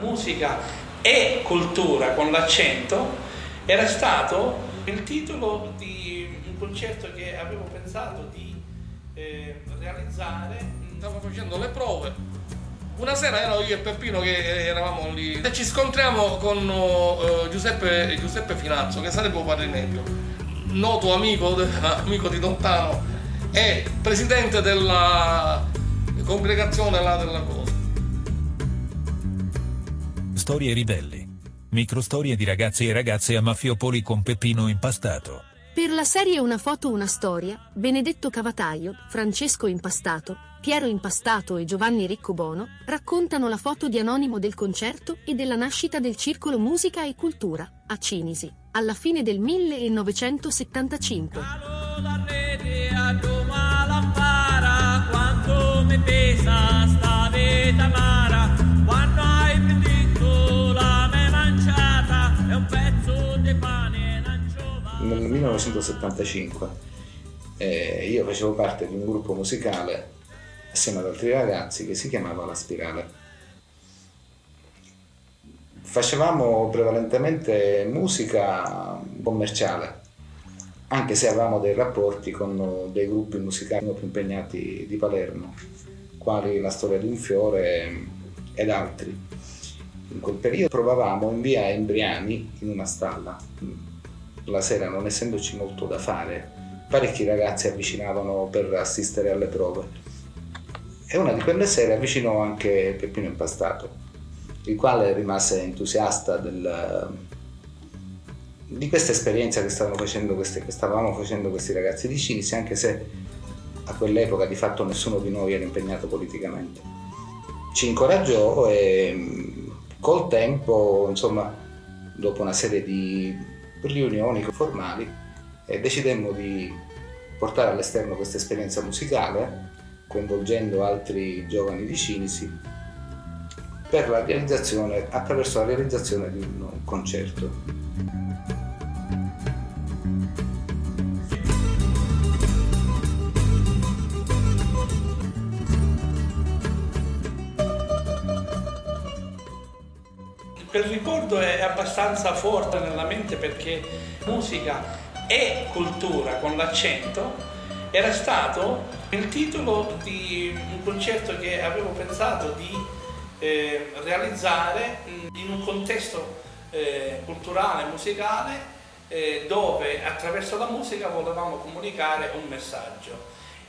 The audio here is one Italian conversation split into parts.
Musica e cultura con l'accento era stato il titolo di un concerto che avevo pensato di eh, realizzare. Stavo facendo le prove. Una sera ero io e Peppino che eravamo lì e ci scontriamo con uh, Giuseppe, Giuseppe Finazzo, che sarebbe un padrinello, noto amico, amico di lontano e presidente della congregazione là della cosa. Storie ribelli. Microstorie di ragazzi e ragazze a Mafiopoli con Peppino impastato. Per la serie Una foto, una storia, Benedetto Cavataio, Francesco Impastato, Piero Impastato e Giovanni Riccobono raccontano la foto di anonimo del concerto e della nascita del Circolo Musica e Cultura, a Cinisi, alla fine del 1975. Quanto mi pesa 1975 eh, io facevo parte di un gruppo musicale assieme ad altri ragazzi che si chiamava La Spirale. Facevamo prevalentemente musica commerciale, anche se avevamo dei rapporti con dei gruppi musicali più impegnati di Palermo, quali La Storia di un Fiore ed altri. In quel periodo provavamo in via Embriani in una stalla la sera non essendoci molto da fare, parecchi ragazzi avvicinavano per assistere alle prove. E una di quelle sere avvicinò anche Peppino Impastato, il quale rimase entusiasta del, di questa esperienza che, facendo queste, che stavamo facendo questi ragazzi di Cinisi, anche se a quell'epoca di fatto nessuno di noi era impegnato politicamente. Ci incoraggiò e col tempo, insomma, dopo una serie di riunioni formali e decidemmo di portare all'esterno questa esperienza musicale coinvolgendo altri giovani di Cinisi per la realizzazione, attraverso la realizzazione di un concerto. Quel ricordo è abbastanza forte nella mente perché musica e cultura con l'accento era stato il titolo di un concerto che avevo pensato di eh, realizzare in un contesto eh, culturale, musicale, eh, dove attraverso la musica volevamo comunicare un messaggio.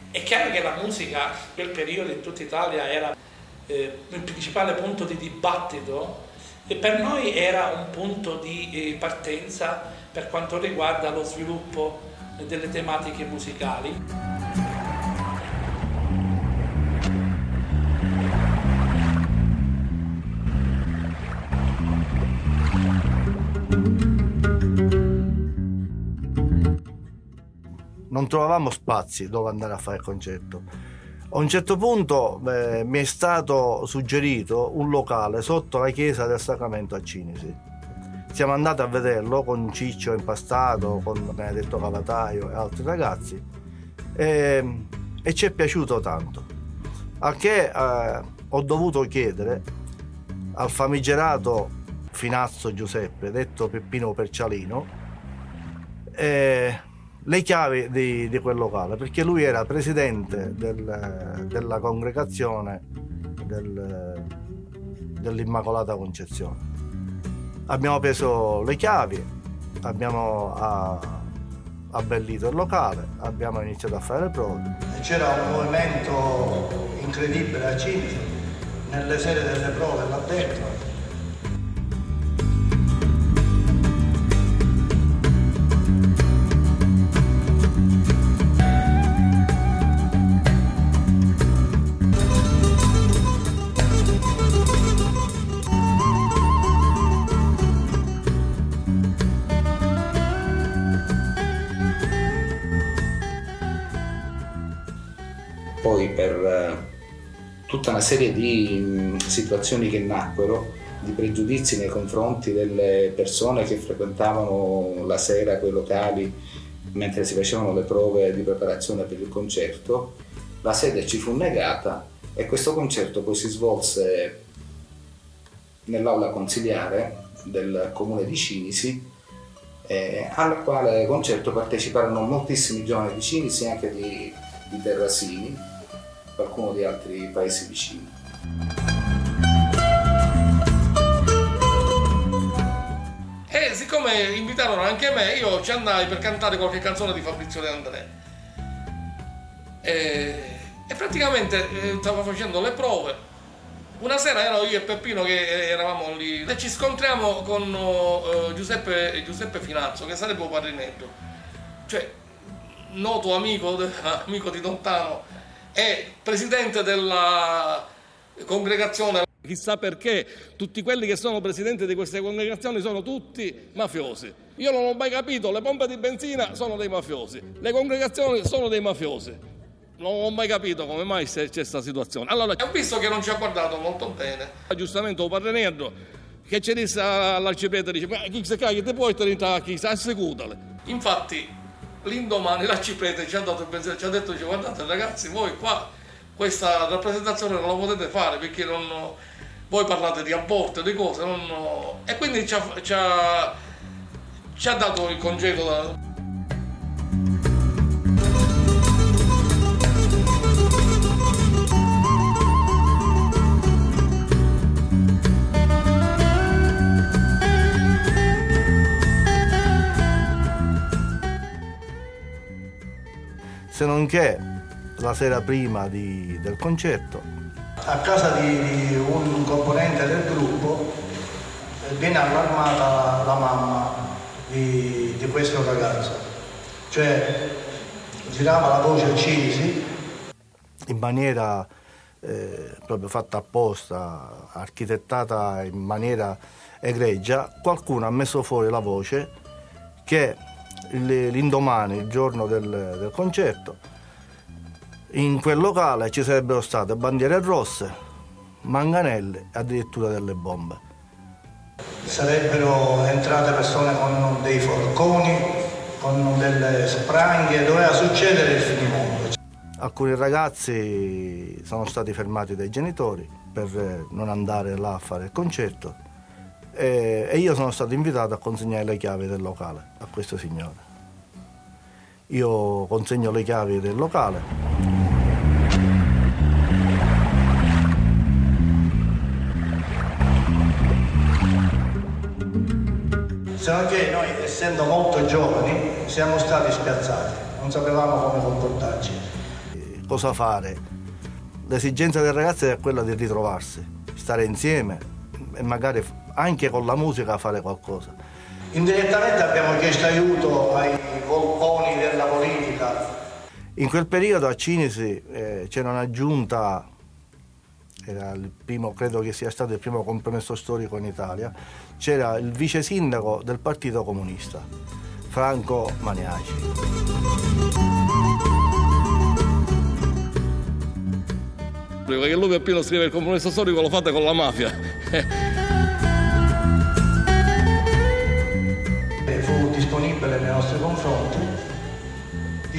È chiaro che la musica in quel periodo in tutta Italia era eh, il principale punto di dibattito e per noi era un punto di eh, partenza per quanto riguarda lo sviluppo delle tematiche musicali. Non trovavamo spazi dove andare a fare il concerto a un certo punto eh, mi è stato suggerito un locale sotto la chiesa del Sacramento a Cinisi. Siamo andati a vederlo con Ciccio Impastato, con Benedetto Cavataio e altri ragazzi e, e ci è piaciuto tanto. Al che eh, ho dovuto chiedere al famigerato Finazzo Giuseppe, detto Peppino Percialino, eh, le chiavi di, di, quel locale perché lui era presidente del, della congregazione del, dell'Immacolata Concezione. Abbiamo preso le chiavi, abbiamo abbellito il locale, abbiamo iniziato a fare le prove. C'era un movimento incredibile a Cinisi, nelle sere delle prove là dentro tutta una serie di mm, situazioni che nacquero, di pregiudizi nei confronti delle persone che frequentavano la sera quei locali mentre si facevano le prove di preparazione per il concerto, la sede ci fu negata e questo concerto poi si svolse nell'aula consiliare del comune di Cinisi, eh, al quale concerto parteciparono moltissimi giovani di Cinisi e anche di, di Terrasini, qualcuno di altri paesi vicini. E siccome invitarono anche me, io ci andai per cantare qualche canzone di Fabrizio De André. E, e praticamente eh, stavo facendo le prove. Una sera ero io e Peppino che eravamo lì e ci scontriamo con uh, Giuseppe, Giuseppe Finazzo, che sarebbe un padrinetto. Cioè, noto amico, amico di Lontano e presidente della congregazione. Chissà perché tutti quelli che sono presidenti di queste congregazioni sono tutti mafiosi. Io non ho mai capito, le pompe di benzina sono dei mafiosi, le congregazioni sono dei mafiosi. Non ho mai capito come mai c'è questa situazione. Allora, ho visto che non ci ha guardato molto bene. Giustamente un padrenetto che ci disse all'arciprete, dice, ma chi se caglia, ti puoi tornare a chiesa, assecutale. Infatti, l'indomani l'arciprete ci ha dato il pensiero, ci ha detto, guardate ragazzi, voi qua questa rappresentazione non la potete fare perché non, voi parlate di aborto, di cose, non, e quindi ci ha, ci, ha, ci ha dato il congedo da... se non che la sera prima di, del concerto. A casa di un componente del gruppo viene allarmata la mamma di, di questo ragazzo, cioè girava la voce a Cinisi. In maniera eh, proprio fatta apposta, architettata in maniera egregia, qualcuno ha messo fuori la voce che l'indomani, il giorno del, del concerto, in quel locale ci sarebbero state bandiere rosse, manganelle e addirittura delle bombe. Sarebbero entrate persone con dei forconi, con delle spranghe, doveva succedere il finimondo. Alcuni ragazzi sono stati fermati dai genitori per non andare là a fare il concerto e, e io sono stato invitato a consegnare le chiavi del locale a questo signore. Io consegno le chiavi del locale. Se non che noi, essendo molto giovani, siamo stati spiazzati, non sapevamo come comportarci. Cosa fare? L'esigenza del ragazzo è quella di ritrovarsi, stare insieme e magari anche con la musica fare qualcosa. Indirettamente abbiamo chiesto aiuto ai volponi della politica. In quel periodo a Cinisi eh, c'era una giunta, era il primo, credo che sia stato il primo compromesso storico in Italia, c'era il vice sindaco del Partito Comunista, Franco Maniaci. Perché lui appena scrive il compromesso storico lo fate con la mafia.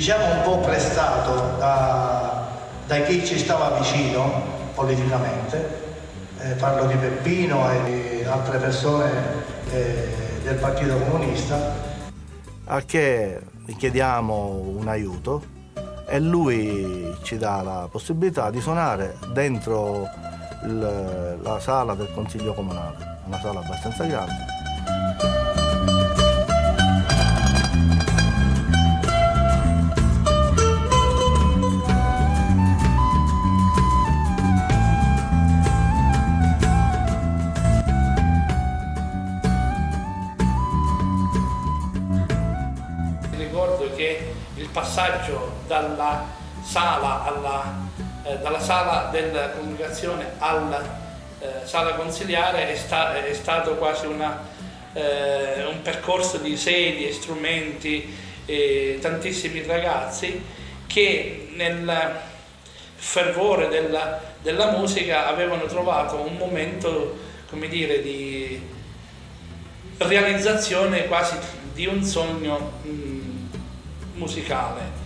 diciamo un po' prestato da, da chi ci stava vicino politicamente, eh, parlo di Peppino e di altre persone eh, del Partito Comunista. A che chiediamo un aiuto e lui ci dà la possibilità di suonare dentro il, la sala del Consiglio Comunale, una sala abbastanza grande passaggio dalla sala, alla, eh, dalla sala della congregazione alla eh, sala consiliare è, sta, è stato quasi una, eh, un percorso di sedie, strumenti e tantissimi ragazzi che nel fervore della, della musica avevano trovato un momento come dire, di realizzazione quasi di un sogno mh, musicale.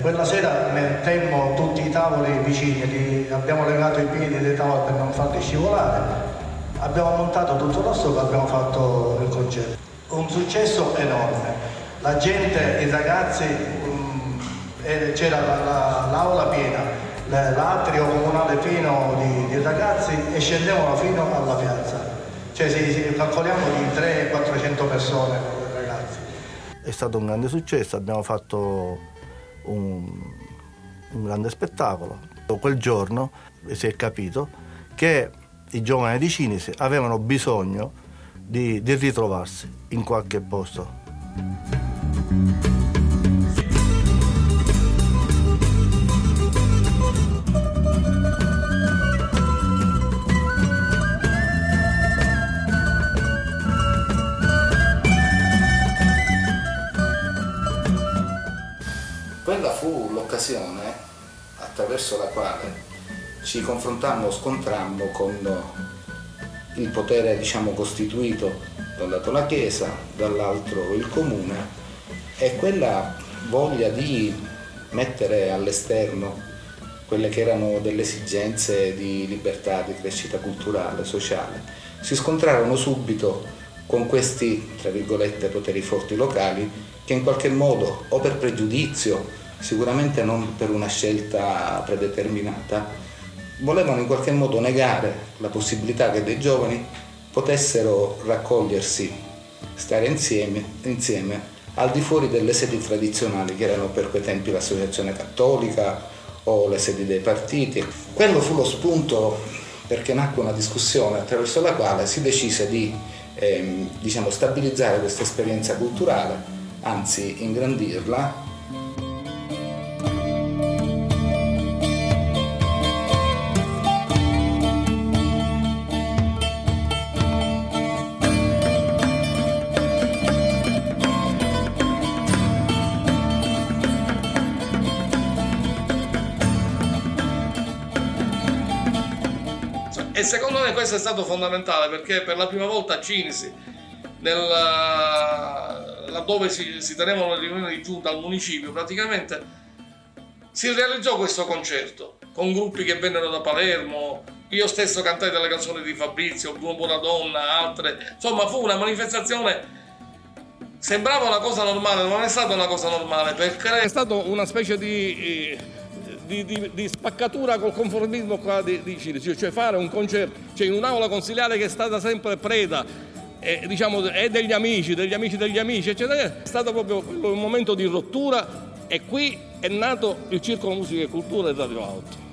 Quella sera mettemmo tutti i tavoli vicini, li abbiamo legato i piedi dei tavoli per non farli scivolare, abbiamo montato tutto lo stock, abbiamo fatto il concerto. Un successo enorme. La gente, i ragazzi, um, c'era la, la, l'aula piena, l'atrio comunale pieno di, di, ragazzi e scendevano fino alla piazza. Cioè si, si, calcoliamo di 300-400 persone ragazzi. È stato un grande successo, abbiamo fatto un, un grande spettacolo. Quel giorno si è capito che i giovani di Cinisi avevano bisogno di, di ritrovarsi in qualche posto. Fu l'occasione attraverso la quale ci confrontammo, scontrammo con il potere diciamo, costituito da un lato la Chiesa, dall'altro il Comune e quella voglia di mettere all'esterno quelle che erano delle esigenze di libertà, di crescita culturale, sociale, si scontrarono subito con questi, tra virgolette, poteri forti locali che in qualche modo, o per pregiudizio, sicuramente non per una scelta predeterminata, volevano in qualche modo negare la possibilità che dei giovani potessero raccogliersi, stare insieme, insieme al di fuori delle sedi tradizionali che erano per quei tempi l'associazione cattolica o le sedi dei partiti. Quello fu lo spunto perché nacque una discussione attraverso la quale si decise di ehm, diciamo, stabilizzare questa esperienza culturale, anzi ingrandirla E secondo me questo è stato fondamentale perché per la prima volta a Cinisi, nella, laddove si, si tenevano le riunioni di giunta al municipio, praticamente si realizzò questo concerto con gruppi che vennero da Palermo. Io stesso cantai delle canzoni di Fabrizio, Bruno Buonadonna, altre. Insomma, fu una manifestazione sembrava una cosa normale, non è stata una cosa normale perché è stata una specie di eh, di, di, di, spaccatura col conformismo qua di, di Cinisi, cioè fare un concerto cioè in un'aula consiliare che è stata sempre preda eh, diciamo, è degli amici, degli amici degli amici, eccetera. È stato proprio un momento di rottura e qui è nato il Circolo Musica e Cultura di Radio Alto.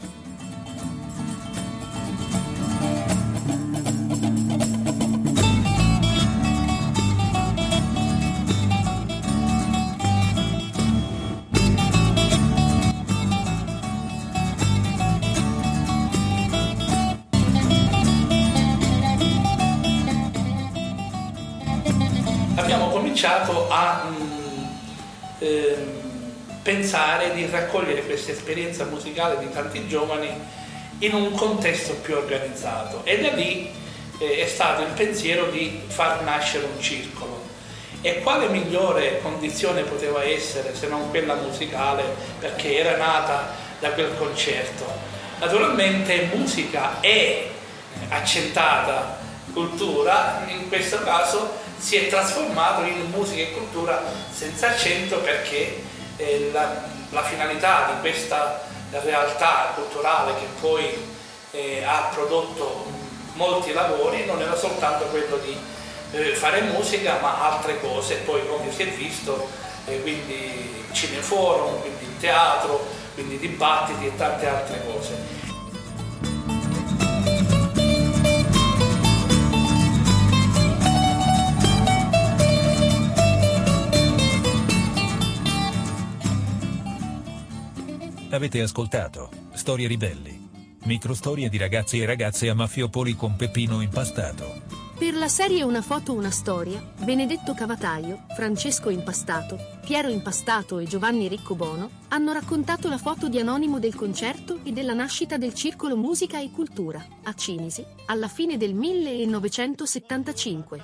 Cominciato a mh, eh, pensare di raccogliere questa esperienza musicale di tanti giovani in un contesto più organizzato e da lì eh, è stato il pensiero di far nascere un circolo. E quale migliore condizione poteva essere se non quella musicale perché era nata da quel concerto? Naturalmente musica è accentata cultura, in questo caso si è trasformato in musica e cultura senza accento perché eh, la, la, finalità di questa realtà culturale che poi eh, ha prodotto molti lavori non era soltanto quello di eh, fare musica ma altre cose, poi come si è visto, eh, quindi cineforum, quindi teatro, quindi dibattiti e tante altre cose. Avete ascoltato Storie ribelli. Microstorie di ragazzi e ragazze a Mafiopoli con Peppino Impastato. Per la serie Una foto, una storia, Benedetto Cavataio, Francesco Impastato, Piero Impastato e Giovanni Riccobono hanno raccontato la foto di anonimo del concerto e della nascita del Circolo Musica e Cultura, a Cinisi, alla fine del 1975.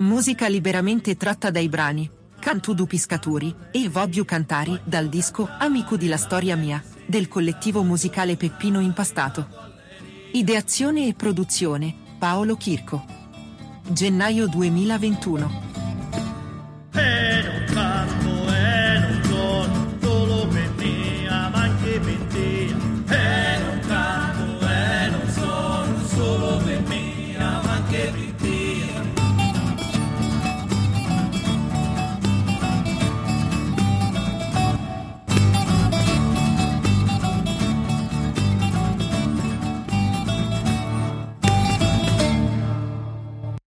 Musica liberamente tratta dai brani Cantu du Piscaturi e il Vobbio Cantari dal disco Amico di la storia mia del collettivo musicale Peppino Impastato. Ideazione e produzione Paolo Chirco. Gennaio 2021. Hey! Eh,